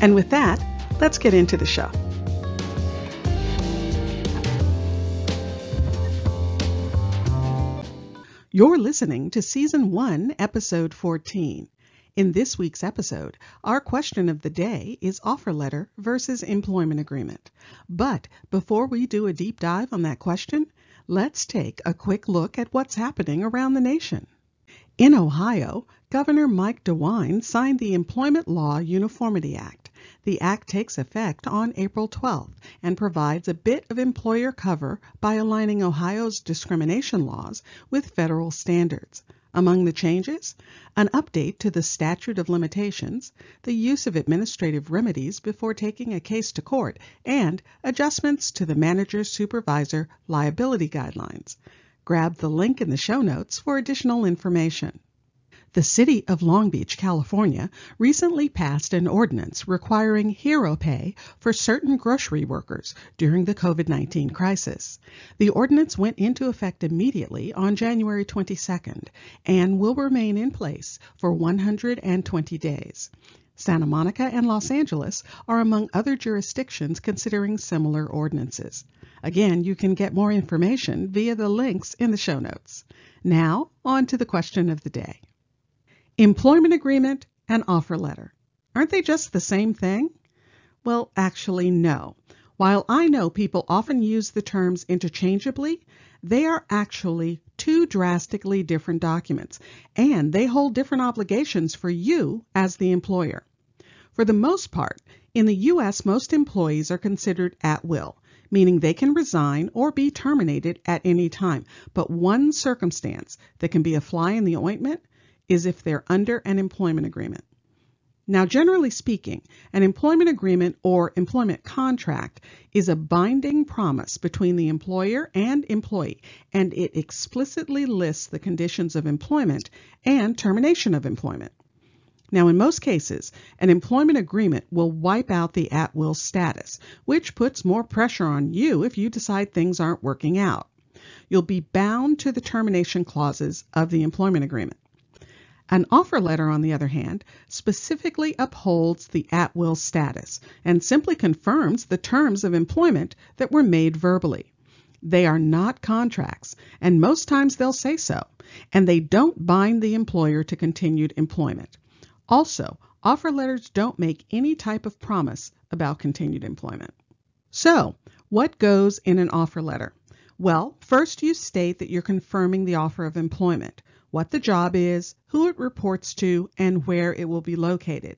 And with that, let's get into the show. You're listening to Season 1, Episode 14. In this week's episode, our question of the day is offer letter versus employment agreement. But before we do a deep dive on that question, let's take a quick look at what's happening around the nation. In Ohio, Governor Mike DeWine signed the Employment Law Uniformity Act. The Act takes effect on April 12th and provides a bit of employer cover by aligning Ohio's discrimination laws with federal standards. Among the changes, an update to the statute of limitations, the use of administrative remedies before taking a case to court, and adjustments to the manager supervisor liability guidelines. Grab the link in the show notes for additional information. The City of Long Beach, California, recently passed an ordinance requiring hero pay for certain grocery workers during the COVID 19 crisis. The ordinance went into effect immediately on January 22nd and will remain in place for 120 days. Santa Monica and Los Angeles are among other jurisdictions considering similar ordinances. Again, you can get more information via the links in the show notes. Now, on to the question of the day. Employment agreement and offer letter. Aren't they just the same thing? Well, actually, no. While I know people often use the terms interchangeably, they are actually two drastically different documents, and they hold different obligations for you as the employer. For the most part, in the U.S., most employees are considered at will, meaning they can resign or be terminated at any time. But one circumstance that can be a fly in the ointment is if they're under an employment agreement. Now, generally speaking, an employment agreement or employment contract is a binding promise between the employer and employee, and it explicitly lists the conditions of employment and termination of employment. Now, in most cases, an employment agreement will wipe out the at will status, which puts more pressure on you if you decide things aren't working out. You'll be bound to the termination clauses of the employment agreement. An offer letter, on the other hand, specifically upholds the at will status and simply confirms the terms of employment that were made verbally. They are not contracts, and most times they'll say so, and they don't bind the employer to continued employment. Also, offer letters don't make any type of promise about continued employment. So, what goes in an offer letter? Well, first you state that you're confirming the offer of employment what the job is, who it reports to, and where it will be located.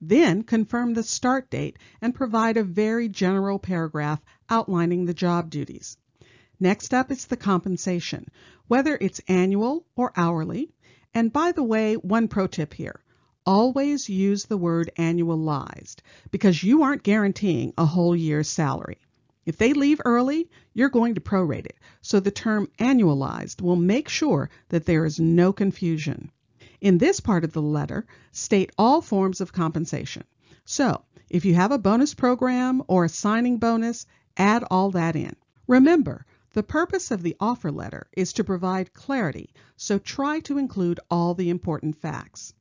Then confirm the start date and provide a very general paragraph outlining the job duties. Next up is the compensation, whether it's annual or hourly. And by the way, one pro tip here. Always use the word annualized because you aren't guaranteeing a whole year's salary. If they leave early, you're going to prorate it, so the term annualized will make sure that there is no confusion. In this part of the letter, state all forms of compensation. So, if you have a bonus program or a signing bonus, add all that in. Remember, the purpose of the offer letter is to provide clarity, so try to include all the important facts.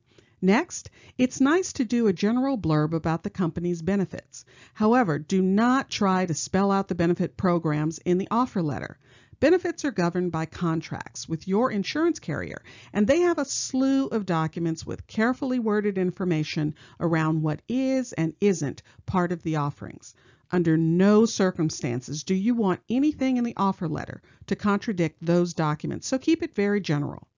Next, it's nice to do a general blurb about the company's benefits. However, do not try to spell out the benefit programs in the offer letter. Benefits are governed by contracts with your insurance carrier, and they have a slew of documents with carefully worded information around what is and isn't part of the offerings. Under no circumstances do you want anything in the offer letter to contradict those documents, so keep it very general.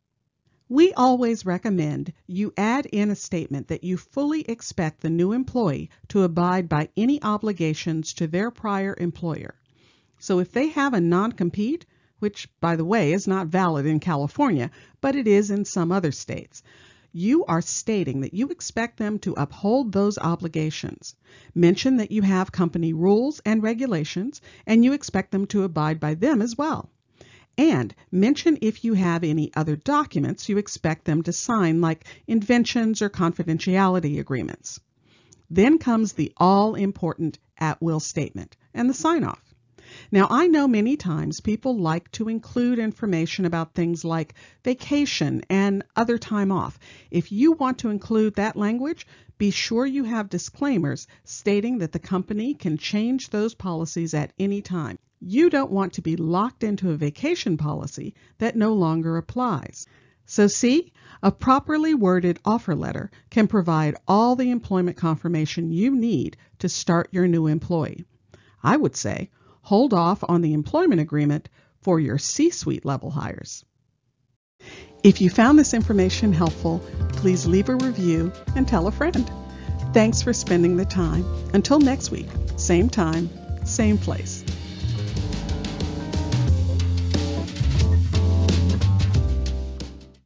We always recommend you add in a statement that you fully expect the new employee to abide by any obligations to their prior employer. So if they have a non-compete, which by the way is not valid in California, but it is in some other states, you are stating that you expect them to uphold those obligations. Mention that you have company rules and regulations and you expect them to abide by them as well. And mention if you have any other documents you expect them to sign, like inventions or confidentiality agreements. Then comes the all important at will statement and the sign off. Now, I know many times people like to include information about things like vacation and other time off. If you want to include that language, be sure you have disclaimers stating that the company can change those policies at any time. You don't want to be locked into a vacation policy that no longer applies. So, see, a properly worded offer letter can provide all the employment confirmation you need to start your new employee. I would say hold off on the employment agreement for your C suite level hires. If you found this information helpful, please leave a review and tell a friend. Thanks for spending the time. Until next week, same time, same place.